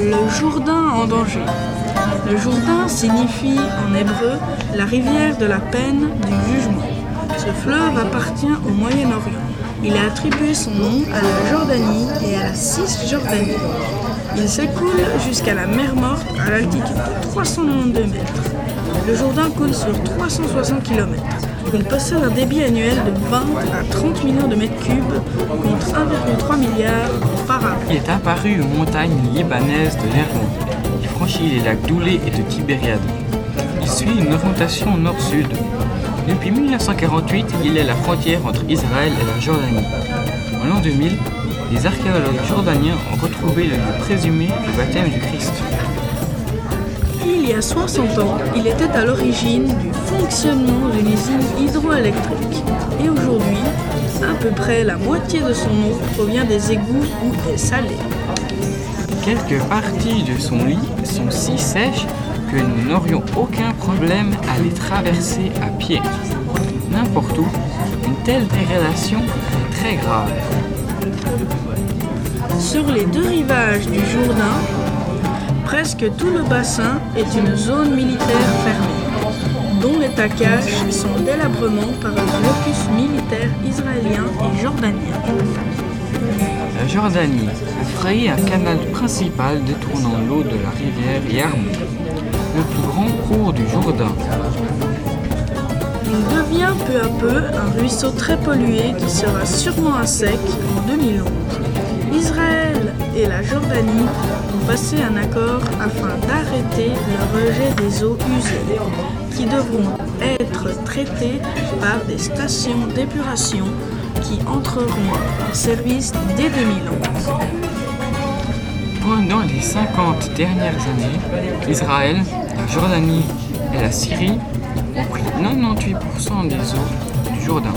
Le Jourdain en danger. Le Jourdain signifie en hébreu la rivière de la peine du jugement. Ce fleuve appartient au Moyen-Orient. Il a attribué son nom à la Jordanie et à la Cisjordanie. Il s'écoule jusqu'à la mer Morte à l'altitude de 392 mètres. Le Jourdain coule sur 360 km. Il possède un débit annuel de 20 à 30 millions de mètres cubes contre 1,3 milliard auparavant. Il est apparu aux montagnes libanaises de l'Hermon. Il franchit les lacs d'Oulé et de Tibériade. Il suit une orientation nord-sud. Depuis 1948, il est la frontière entre Israël et la Jordanie. En l'an 2000, les archéologues jordaniens ont retrouvé le lieu présumé du baptême du Christ. Il y a 60 ans, il était à l'origine du fonctionnement d'une usine hydroélectrique. Et aujourd'hui, à peu près la moitié de son eau provient des égouts où est salée. Quelques parties de son lit sont si sèches que nous n'aurions aucun problème à les traverser à pied. N'importe où, une telle dégradation est très grave. Sur les deux rivages du Jourdain, presque tout le bassin est une zone militaire fermée, dont les tacages sont délabrement par un blocus militaire israélien et jordanien. La Jordanie a frayé un canal principal détournant l'eau de la rivière Yarmouk, le plus grand cours du Jourdain. Il devient peu à peu un ruisseau très pollué qui sera sûrement à sec en 2011. Israël et la Jordanie ont passé un accord afin d'arrêter le rejet des eaux usées, qui devront être traitées par des stations d'épuration qui entreront en service dès 2011. Pendant les 50 dernières années, Israël, la Jordanie et la Syrie ont pris 98% des eaux du Jourdain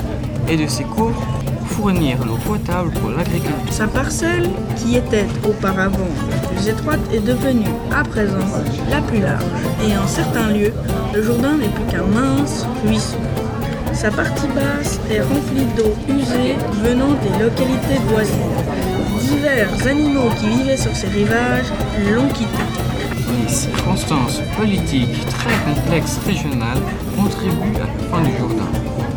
et de ses cours fournir l'eau potable pour l'agriculture. Sa parcelle, qui était auparavant la plus étroite, est devenue à présent la plus large. Et en certains lieux, le Jourdain n'est plus qu'un mince ruisseau. Sa partie basse est remplie d'eau usée venant des localités voisines. Divers animaux qui vivaient sur ces rivages l'ont quitté. Les circonstances politiques très complexes régionales contribuent à la fin du Jourdain.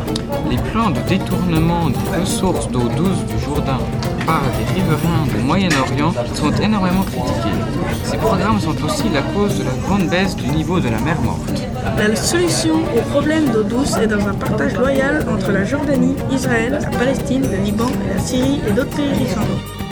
Les plans de détournement des ressources d'eau douce du Jourdain par les riverains du Moyen-Orient sont énormément critiqués. Ces programmes sont aussi la cause de la grande baisse du niveau de la mer Morte. La solution au problème d'eau douce est dans un partage loyal entre la Jordanie, Israël, la Palestine, le Liban, la Syrie et d'autres pays riches en eau.